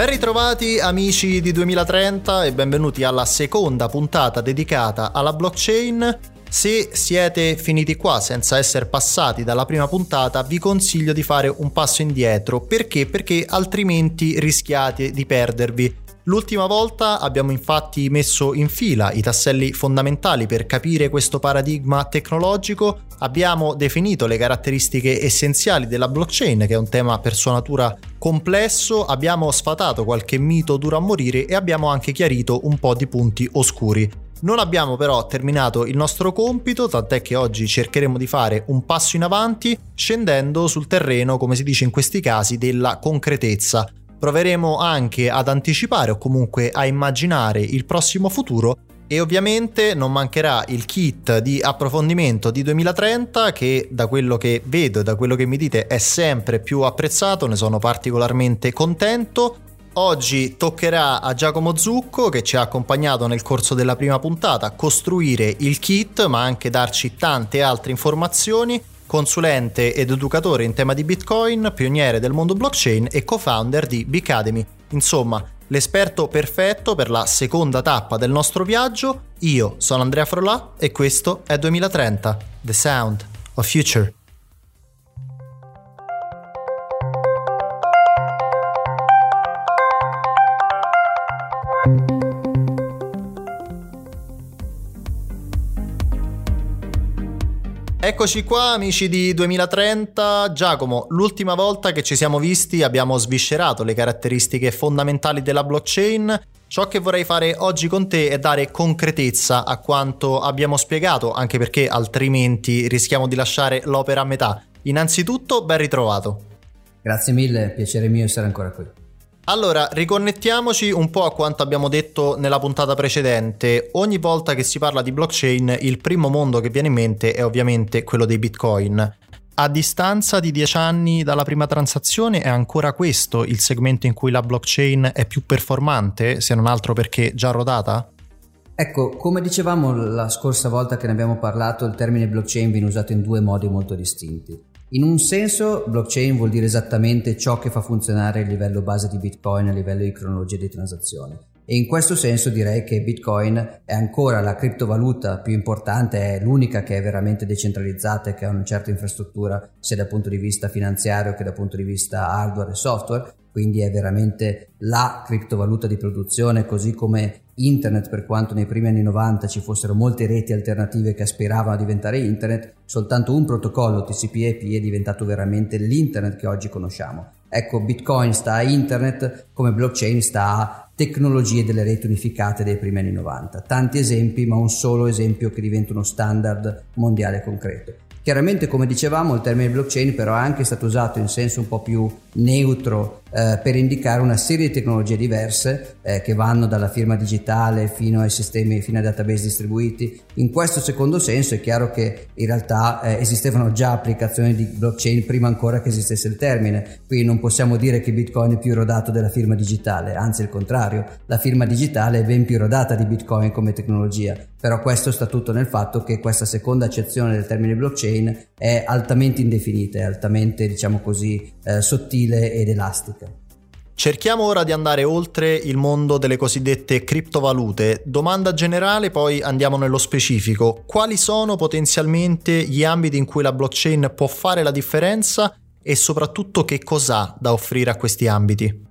Ben ritrovati amici di 2030 e benvenuti alla seconda puntata dedicata alla blockchain. Se siete finiti qua senza essere passati dalla prima puntata, vi consiglio di fare un passo indietro. Perché? Perché altrimenti rischiate di perdervi L'ultima volta abbiamo infatti messo in fila i tasselli fondamentali per capire questo paradigma tecnologico, abbiamo definito le caratteristiche essenziali della blockchain, che è un tema per sua natura complesso, abbiamo sfatato qualche mito duro a morire e abbiamo anche chiarito un po' di punti oscuri. Non abbiamo però terminato il nostro compito, tant'è che oggi cercheremo di fare un passo in avanti scendendo sul terreno, come si dice in questi casi, della concretezza proveremo anche ad anticipare o comunque a immaginare il prossimo futuro e ovviamente non mancherà il kit di approfondimento di 2030 che da quello che vedo e da quello che mi dite è sempre più apprezzato, ne sono particolarmente contento. Oggi toccherà a Giacomo Zucco che ci ha accompagnato nel corso della prima puntata costruire il kit ma anche darci tante altre informazioni consulente ed educatore in tema di Bitcoin, pioniere del mondo blockchain e co-founder di Bicademy. Insomma, l'esperto perfetto per la seconda tappa del nostro viaggio. Io sono Andrea Frolà e questo è 2030, The Sound of Future. Eccoci qua amici di 2030. Giacomo, l'ultima volta che ci siamo visti abbiamo sviscerato le caratteristiche fondamentali della blockchain. Ciò che vorrei fare oggi con te è dare concretezza a quanto abbiamo spiegato, anche perché altrimenti rischiamo di lasciare l'opera a metà. Innanzitutto, ben ritrovato. Grazie mille, piacere mio essere ancora qui. Allora, riconnettiamoci un po' a quanto abbiamo detto nella puntata precedente. Ogni volta che si parla di blockchain, il primo mondo che viene in mente è ovviamente quello dei bitcoin. A distanza di dieci anni dalla prima transazione è ancora questo il segmento in cui la blockchain è più performante, se non altro perché già rodata? Ecco, come dicevamo la scorsa volta che ne abbiamo parlato, il termine blockchain viene usato in due modi molto distinti. In un senso, blockchain vuol dire esattamente ciò che fa funzionare il livello base di Bitcoin a livello di cronologia di transazione. E in questo senso direi che Bitcoin è ancora la criptovaluta più importante, è l'unica che è veramente decentralizzata e che ha una certa infrastruttura sia dal punto di vista finanziario che dal punto di vista hardware e software, quindi è veramente la criptovaluta di produzione, così come internet, per quanto nei primi anni 90 ci fossero molte reti alternative che aspiravano a diventare internet, soltanto un protocollo TCP/IP è diventato veramente l'internet che oggi conosciamo. Ecco, Bitcoin sta a internet come blockchain sta a tecnologie delle reti unificate dei primi anni 90. Tanti esempi, ma un solo esempio che diventa uno standard mondiale concreto. Chiaramente, come dicevamo, il termine blockchain però è anche stato usato in senso un po' più neutro eh, per indicare una serie di tecnologie diverse eh, che vanno dalla firma digitale fino ai sistemi, fino ai database distribuiti. In questo secondo senso è chiaro che in realtà eh, esistevano già applicazioni di blockchain prima ancora che esistesse il termine, quindi non possiamo dire che Bitcoin è più rodato della firma digitale, anzi il contrario, la firma digitale è ben più rodata di Bitcoin come tecnologia, però questo sta tutto nel fatto che questa seconda accezione del termine blockchain è altamente indefinita, è altamente diciamo così eh, sottile ed elastica. Cerchiamo ora di andare oltre il mondo delle cosiddette criptovalute. Domanda generale, poi andiamo nello specifico. Quali sono potenzialmente gli ambiti in cui la blockchain può fare la differenza e soprattutto che cos'ha da offrire a questi ambiti?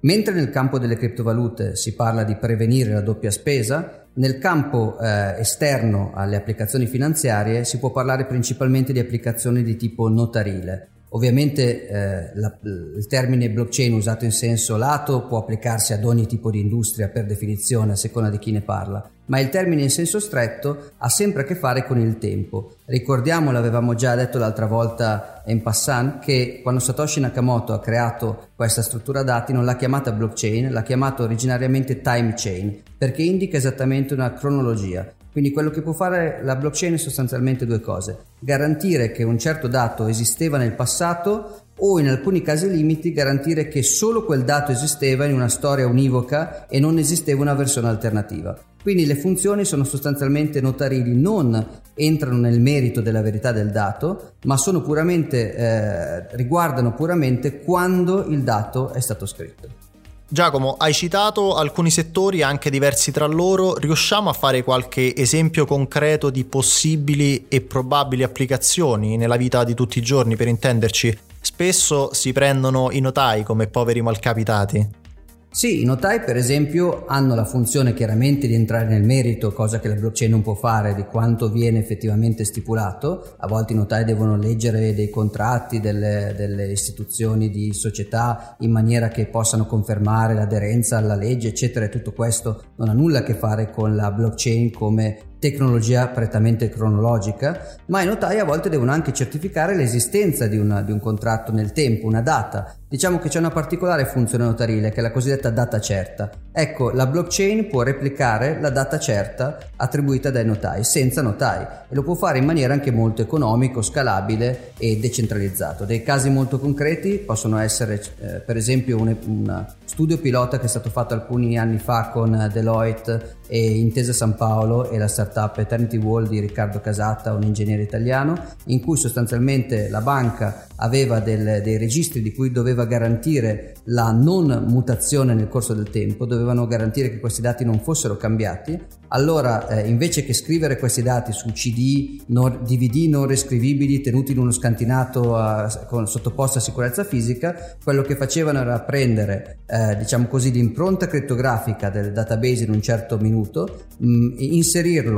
Mentre nel campo delle criptovalute si parla di prevenire la doppia spesa, nel campo eh, esterno alle applicazioni finanziarie si può parlare principalmente di applicazioni di tipo notarile, Ovviamente eh, la, il termine blockchain usato in senso lato può applicarsi ad ogni tipo di industria per definizione a seconda di chi ne parla, ma il termine in senso stretto ha sempre a che fare con il tempo. Ricordiamo, l'avevamo già detto l'altra volta in passant, che quando Satoshi Nakamoto ha creato questa struttura dati non l'ha chiamata blockchain, l'ha chiamata originariamente time chain, perché indica esattamente una cronologia. Quindi quello che può fare la blockchain è sostanzialmente due cose. Garantire che un certo dato esisteva nel passato o in alcuni casi limiti garantire che solo quel dato esisteva in una storia univoca e non esisteva una versione alternativa. Quindi le funzioni sono sostanzialmente notarili, non entrano nel merito della verità del dato, ma puramente, eh, riguardano puramente quando il dato è stato scritto. Giacomo, hai citato alcuni settori anche diversi tra loro, riusciamo a fare qualche esempio concreto di possibili e probabili applicazioni nella vita di tutti i giorni per intenderci? Spesso si prendono i notai come poveri malcapitati. Sì, i notai per esempio hanno la funzione chiaramente di entrare nel merito, cosa che la blockchain non può fare, di quanto viene effettivamente stipulato. A volte i notai devono leggere dei contratti delle, delle istituzioni di società in maniera che possano confermare l'aderenza alla legge, eccetera, e tutto questo non ha nulla a che fare con la blockchain come tecnologia prettamente cronologica, ma i notai a volte devono anche certificare l'esistenza di, una, di, un contratto nel tempo, una data. Diciamo che c'è una particolare funzione notarile che è la cosiddetta data certa. Ecco, la blockchain può replicare la data certa attribuita dai notai senza notai e lo può fare in maniera anche molto economico, scalabile e decentralizzato. Dei casi molto concreti possono essere eh, per esempio un, un studio pilota che è stato fatto alcuni anni fa con Deloitte e Intesa San Paolo e la startup Eternity Wall di Riccardo Casatta, un ingegnere italiano, in cui sostanzialmente la banca aveva del, dei registri di cui doveva garantire la non mutazione nel corso del tempo, dovevano garantire che questi dati non fossero cambiati. Allora, eh, invece che scrivere questi dati su CD, non, DVD non riscrivibili tenuti in uno scantinato a, con, sottoposto a sicurezza fisica, quello che facevano era prendere, eh, diciamo così, l'impronta crittografica del database in un certo minuto mh, mm,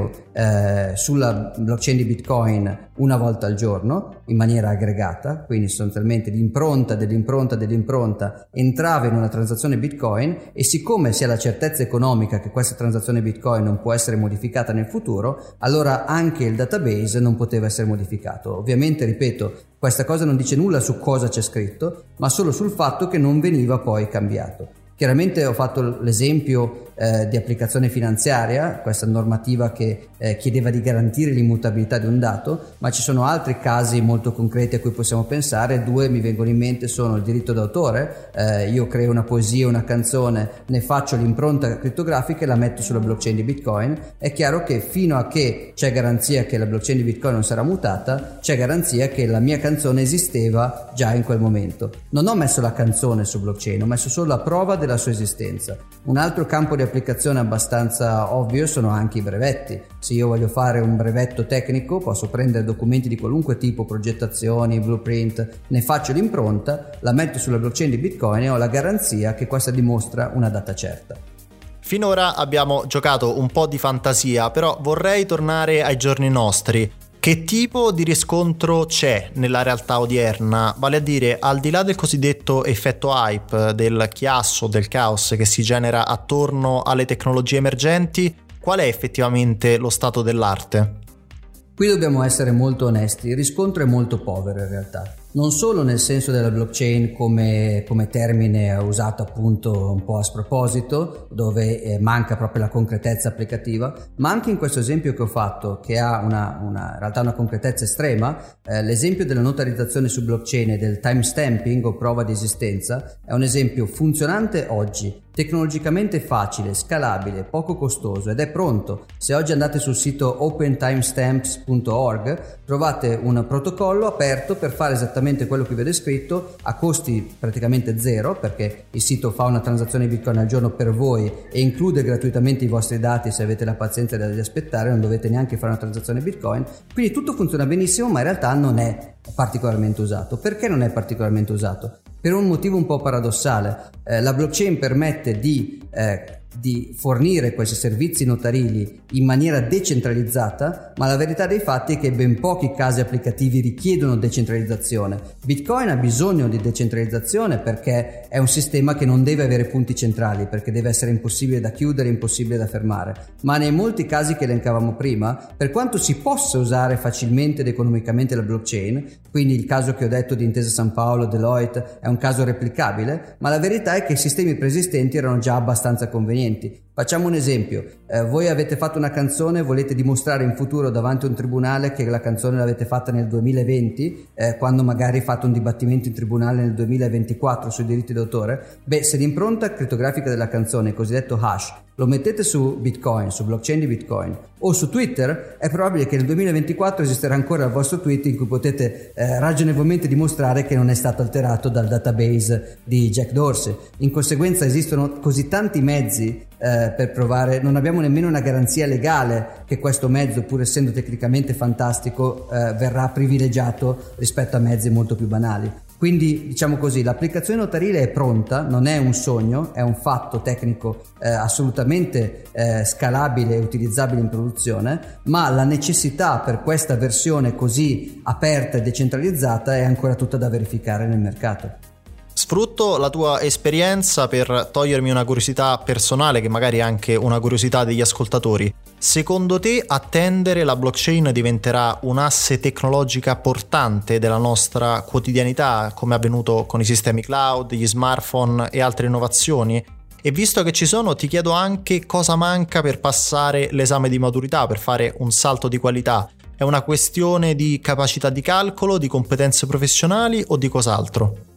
inserirlo eh, sulla blockchain di Bitcoin una volta al giorno in maniera aggregata, quindi sostanzialmente l'impronta dell'impronta dell'impronta entrava in una transazione Bitcoin e siccome si ha la certezza economica che questa transazione Bitcoin non può essere modificata nel futuro, allora anche il database non poteva essere modificato. Ovviamente, ripeto, questa cosa non dice nulla su cosa c'è scritto, ma solo sul fatto che non veniva poi cambiato. Chiaramente ho fatto l'esempio eh, di applicazione finanziaria, questa normativa che eh, chiedeva di garantire l'immutabilità di un dato, ma ci sono altri casi molto concreti a cui possiamo pensare, due mi vengono in mente sono il diritto d'autore, eh, io creo una poesia, una canzone, ne faccio l'impronta crittografica e la metto sulla blockchain di Bitcoin, è chiaro che fino a che c'è garanzia che la blockchain di Bitcoin non sarà mutata, c'è garanzia che la mia canzone esisteva già in quel momento. Non ho messo la canzone su blockchain, ho messo solo la prova della sua esistenza. Un altro campo di applicazione abbastanza ovvio sono anche i brevetti. Se io voglio fare un brevetto tecnico posso prendere documenti di qualunque tipo, progettazioni, blueprint, ne faccio l'impronta, la metto sulla blockchain di Bitcoin e ho la garanzia che questa dimostra una data certa. Finora abbiamo giocato un po' di fantasia, però vorrei tornare ai giorni nostri. Che tipo di riscontro c'è nella realtà odierna? Vale a dire, al di là del cosiddetto effetto hype, del chiasso, del caos che si genera attorno alle tecnologie emergenti, qual è effettivamente lo stato dell'arte? Qui dobbiamo essere molto onesti, il riscontro è molto povero in realtà non solo nel senso della blockchain come, come, termine usato appunto un po' a sproposito, dove eh, manca proprio la concretezza applicativa, ma anche in questo esempio che ho fatto, che ha una, una in realtà una concretezza estrema, eh, l'esempio della notarizzazione su blockchain e del timestamping o prova di esistenza è un esempio funzionante oggi, tecnologicamente facile, scalabile, poco costoso ed è pronto. Se oggi andate sul sito opentimestamps.org trovate un protocollo aperto per fare esattamente quello che vede scritto a costi praticamente zero perché il sito fa una transazione Bitcoin al giorno per voi e include gratuitamente i vostri dati se avete la pazienza di aspettare, non dovete neanche fare una transazione Bitcoin. Quindi tutto funziona benissimo ma in realtà non è particolarmente usato. Perché non è particolarmente usato? Per un motivo un po' paradossale. Eh, la blockchain permette di eh, di fornire questi servizi notarili in maniera decentralizzata, ma la verità dei fatti è che ben pochi casi applicativi richiedono decentralizzazione. Bitcoin ha bisogno di decentralizzazione perché è un sistema che non deve avere punti centrali, perché deve essere impossibile da chiudere, impossibile da fermare. Ma nei molti casi che elencavamo prima, per quanto si possa usare facilmente ed economicamente la blockchain, quindi il caso che ho detto di Intesa San Paolo, Deloitte, è un caso replicabile, ma la verità è che i sistemi preesistenti erano già abbastanza convenienti. inconveniente. Facciamo un esempio, eh, voi avete fatto una canzone, volete dimostrare in futuro davanti a un tribunale che la canzone l'avete fatta nel 2020, eh, quando magari fate un dibattimento in tribunale nel 2024 sui diritti d'autore, beh se l'impronta criptografica della canzone, il cosiddetto hash, lo mettete su Bitcoin, su blockchain di Bitcoin o su Twitter, è probabile che nel 2024 esisterà ancora il vostro tweet in cui potete eh, ragionevolmente dimostrare che non è stato alterato dal database di Jack Dorsey. In conseguenza esistono così tanti mezzi eh, per provare, non abbiamo nemmeno una garanzia legale che questo mezzo, pur essendo tecnicamente fantastico, eh, verrà privilegiato rispetto a mezzi molto più banali. Quindi diciamo così, l'applicazione notarile è pronta, non è un sogno, è un fatto tecnico eh, assolutamente eh, scalabile e utilizzabile in produzione, ma la necessità per questa versione così aperta e decentralizzata è ancora tutta da verificare nel mercato. Sfrutto la tua esperienza per togliermi una curiosità personale che magari è anche una curiosità degli ascoltatori. Secondo te attendere la blockchain diventerà un'asse tecnologica portante della nostra quotidianità, come è avvenuto con i sistemi cloud, gli smartphone e altre innovazioni? E visto che ci sono, ti chiedo anche cosa manca per passare l'esame di maturità, per fare un salto di qualità. È una questione di capacità di calcolo, di competenze professionali o di cos'altro?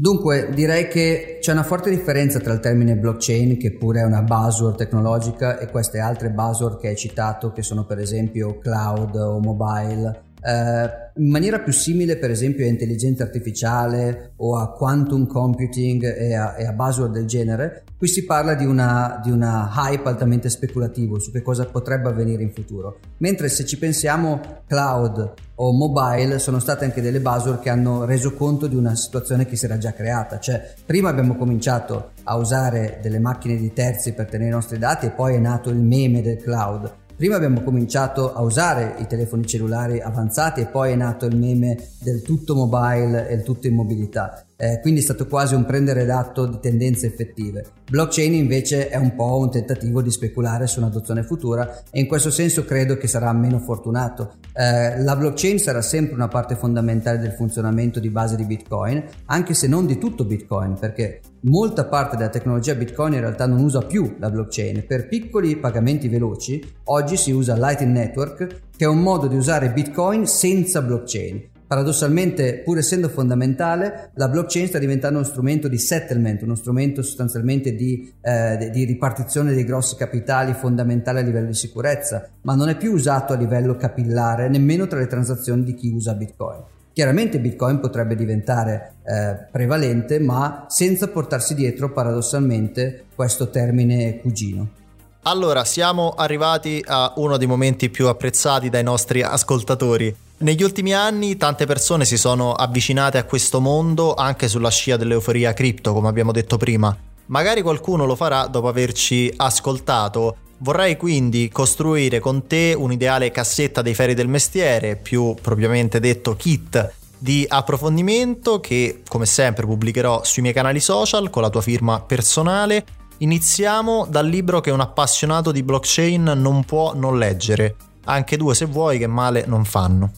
Dunque, direi che c'è una forte differenza tra il termine blockchain, che pure è una buzzword tecnologica, e queste altre buzzword che hai citato, che sono per esempio cloud o mobile. Eh, in maniera più simile per esempio a intelligenza artificiale o a quantum computing e a, e a buzzword del genere, qui si parla di una, di una hype altamente speculativo su che cosa potrebbe avvenire in futuro. Mentre se ci pensiamo cloud o mobile sono state anche delle buzzword che hanno reso conto di una situazione che si era già creata, cioè prima abbiamo cominciato a usare delle macchine di terzi per tenere i nostri dati e poi è nato il meme del cloud Prima abbiamo cominciato a usare i telefoni cellulari avanzati e poi è nato il meme del tutto mobile e il tutto in mobilità eh, quindi è stato quasi un prendere d'atto di tendenze effettive. Blockchain invece è un po' un tentativo di speculare su un'adozione futura e in questo senso credo che sarà meno fortunato. Eh, la blockchain sarà sempre una parte fondamentale del funzionamento di base di Bitcoin, anche se non di tutto Bitcoin, perché molta parte della tecnologia Bitcoin in realtà non usa più la blockchain. Per piccoli pagamenti veloci oggi si usa Lightning Network, che è un modo di usare Bitcoin senza blockchain. Paradossalmente, pur essendo fondamentale, la blockchain sta diventando uno strumento di settlement, uno strumento sostanzialmente di, eh, di, ripartizione dei grossi capitali fondamentale a livello di sicurezza, ma non è più usato a livello capillare nemmeno tra le transazioni di chi usa Bitcoin. Chiaramente Bitcoin potrebbe diventare eh, prevalente, ma senza portarsi dietro paradossalmente questo termine cugino. Allora, siamo arrivati a uno dei momenti più apprezzati dai nostri ascoltatori. Negli ultimi anni tante persone si sono avvicinate a questo mondo anche sulla scia dell'euforia cripto, come abbiamo detto prima. Magari qualcuno lo farà dopo averci ascoltato. Vorrei quindi costruire con te un'ideale cassetta dei ferri del mestiere, più propriamente detto kit di approfondimento che come sempre pubblicherò sui miei canali social con la tua firma personale Iniziamo dal libro che un appassionato di blockchain non può non leggere, anche due se vuoi che male non fanno.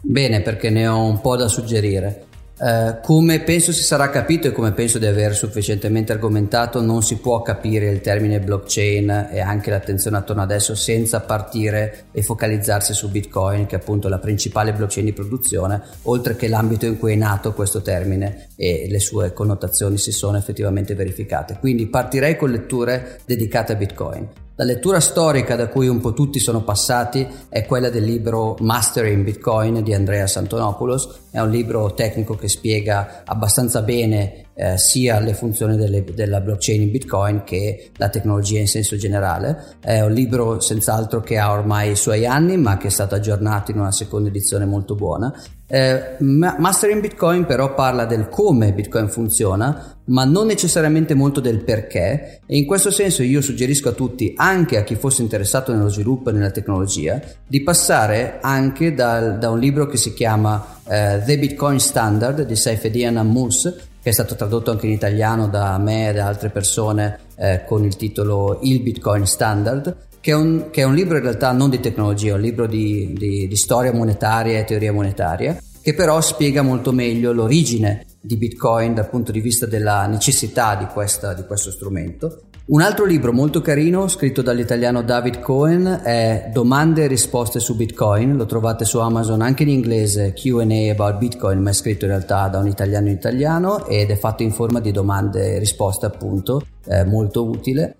Bene, perché ne ho un po' da suggerire. Uh, come penso si sarà capito e come penso di aver sufficientemente argomentato, non si può capire il termine blockchain e anche l'attenzione attorno adesso senza partire e focalizzarsi su Bitcoin, che è appunto la principale blockchain di produzione, oltre che l'ambito in cui è nato questo termine e le sue connotazioni si sono effettivamente verificate. Quindi partirei con letture dedicate a Bitcoin. La lettura storica da cui un po' tutti sono passati è quella del libro Mastering Bitcoin di Andrea Antonopoulos, è un libro tecnico che spiega abbastanza bene eh, sia le funzioni delle, della blockchain in Bitcoin che la tecnologia in senso generale. È un libro senz'altro che ha ormai i suoi anni ma che è stato aggiornato in una seconda edizione molto buona eh, Mastering Bitcoin però parla del come Bitcoin funziona, ma non necessariamente molto del perché. E in questo senso io suggerisco a tutti, anche a chi fosse interessato nello sviluppo e nella tecnologia, di passare anche dal, da un libro che si chiama eh, The Bitcoin Standard di Saifedian Ammous, che è stato tradotto anche in italiano da me e da altre persone eh, con il titolo Il Bitcoin Standard, che è, un, che è un libro in realtà non di tecnologia, è un libro di, di, di storia monetaria e teoria monetaria, che però spiega molto meglio l'origine di Bitcoin dal punto di vista della necessità di, questa, di questo strumento Un altro libro molto carino scritto dall'italiano David Cohen è Domande e risposte su Bitcoin, lo trovate su Amazon anche in inglese QA about Bitcoin, ma è scritto in realtà da un italiano in italiano ed è fatto in forma di domande e risposte appunto, è molto utile.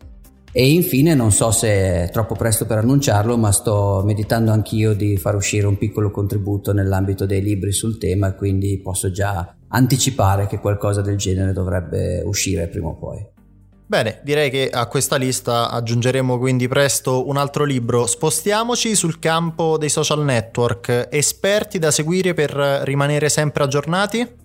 E infine, non so se è troppo presto per annunciarlo, ma sto meditando anch'io di far uscire un piccolo contributo nell'ambito dei libri sul tema quindi posso già anticipare che qualcosa del genere dovrebbe uscire prima o poi. Bene, direi che a questa lista aggiungeremo quindi presto un altro libro. Spostiamoci sul campo dei social network, esperti da seguire per rimanere sempre aggiornati?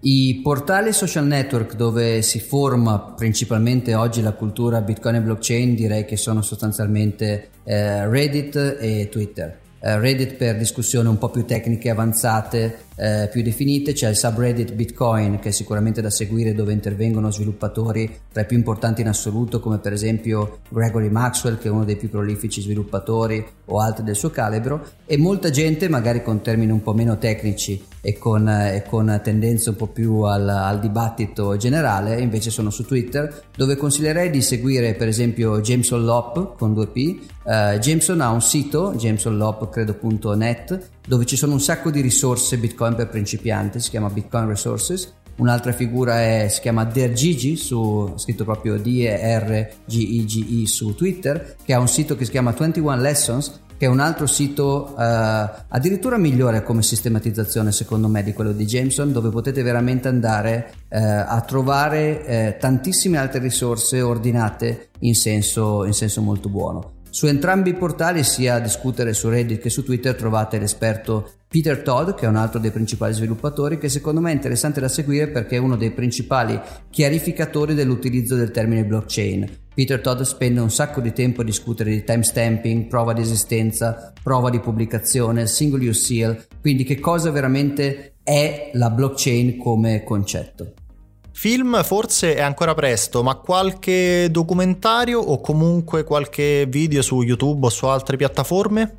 I portali social network dove si forma principalmente oggi la cultura Bitcoin e blockchain direi che sono sostanzialmente eh, Reddit e Twitter. Eh, Reddit per discussioni un po' più tecniche avanzate eh, più definite, c'è il subreddit Bitcoin che è sicuramente da seguire dove intervengono sviluppatori tra i più importanti in assoluto come per esempio Gregory Maxwell che è uno dei più prolifici sviluppatori o altri del suo calibro. E molta gente magari con termini un po' meno tecnici e con, eh, con tendenze un po' più al, al, dibattito generale invece sono su Twitter dove consiglierei di seguire per esempio Jameson Lop con 2P uh, Jameson ha un sito jamesonlop credo.net dove ci sono un sacco di risorse Bitcoin per principianti, si chiama Bitcoin Resources. Un'altra figura è, si chiama DerGigi, su, scritto proprio D-E-R-G-I-G-I su Twitter, che ha un sito che si chiama 21 Lessons, che è un altro sito uh, addirittura migliore come sistematizzazione secondo me di quello di Jameson dove potete veramente andare uh, a trovare uh, tantissime altre risorse ordinate in senso, in senso molto buono. Su entrambi i portali, sia a discutere su Reddit che su Twitter, trovate l'esperto Peter Todd, che è un altro dei principali sviluppatori, che secondo me è interessante da seguire perché è uno dei principali chiarificatori dell'utilizzo del termine blockchain. Peter Todd spende un sacco di tempo a discutere di timestamping, prova di esistenza, prova di pubblicazione, single use seal, quindi che cosa veramente è la blockchain come concetto. Film forse è ancora presto, ma qualche documentario o comunque qualche video su YouTube o su altre piattaforme?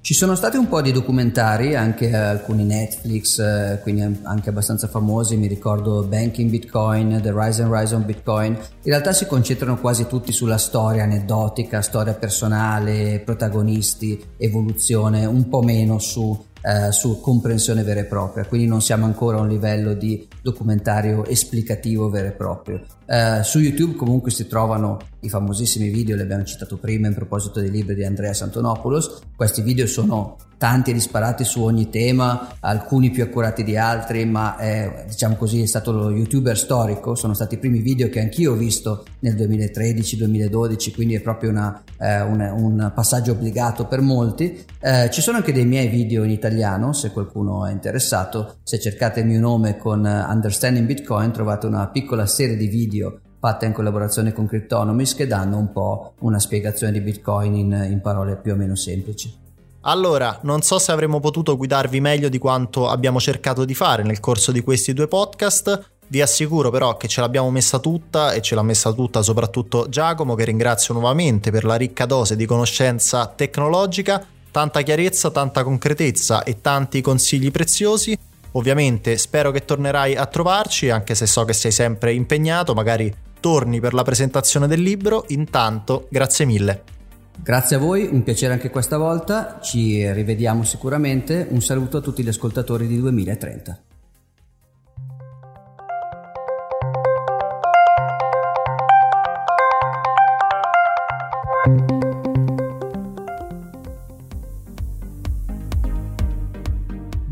Ci sono stati un po' di documentari, anche alcuni Netflix, eh, quindi anche abbastanza famosi, mi ricordo Banking Bitcoin, The Rise and Rise on Bitcoin. In realtà si concentrano quasi tutti sulla storia aneddotica, storia personale, protagonisti, evoluzione, un po' meno su eh, su comprensione vera e propria, quindi non siamo ancora a un livello di documentario esplicativo vero e proprio. Eh, su YouTube comunque si trovano i famosissimi video, li abbiamo citato prima in proposito dei libri di Andrea Santonopoulos, questi video sono tanti disparati su ogni tema, alcuni più accurati di altri, ma è, diciamo così è stato lo youtuber storico, sono stati i primi video che anch'io ho visto nel 2013-2012, quindi è proprio una, eh, un, un, passaggio obbligato per molti. Eh, ci sono anche dei miei video in italiano, se qualcuno è interessato, se cercate il mio nome con Understanding Bitcoin trovate una piccola serie di video fatta in collaborazione con Cryptonomics che danno un po' una spiegazione di Bitcoin in, in parole più o meno semplici. Allora, non so se avremmo potuto guidarvi meglio di quanto abbiamo cercato di fare nel corso di questi due podcast. Vi assicuro però che ce l'abbiamo messa tutta e ce l'ha messa tutta soprattutto Giacomo, che ringrazio nuovamente per la ricca dose di conoscenza tecnologica, tanta chiarezza, tanta concretezza e tanti consigli preziosi. Ovviamente spero che tornerai a trovarci, anche se so che sei sempre impegnato, magari torni per la presentazione del libro. Intanto, grazie mille. Grazie a voi, un piacere anche questa volta, ci rivediamo sicuramente, un saluto a tutti gli ascoltatori di 2030.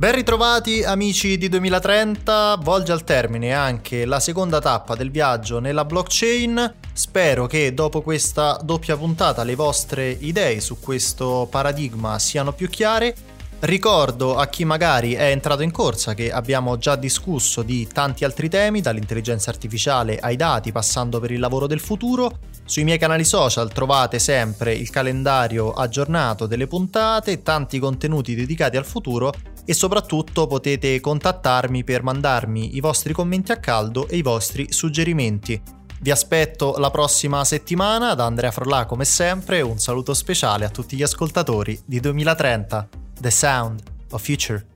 Ben ritrovati amici di 2030, volge al termine anche la seconda tappa del viaggio nella blockchain. Spero che dopo questa doppia puntata le vostre idee su questo paradigma siano più chiare. Ricordo a chi magari è entrato in corsa che abbiamo già discusso di tanti altri temi, dall'intelligenza artificiale ai dati, passando per il lavoro del futuro. Sui miei canali social trovate sempre il calendario aggiornato delle puntate, tanti contenuti dedicati al futuro e soprattutto potete contattarmi per mandarmi i vostri commenti a caldo e i vostri suggerimenti. Vi aspetto la prossima settimana da Andrea Frollà come sempre, un saluto speciale a tutti gli ascoltatori di 2030, The Sound of Future.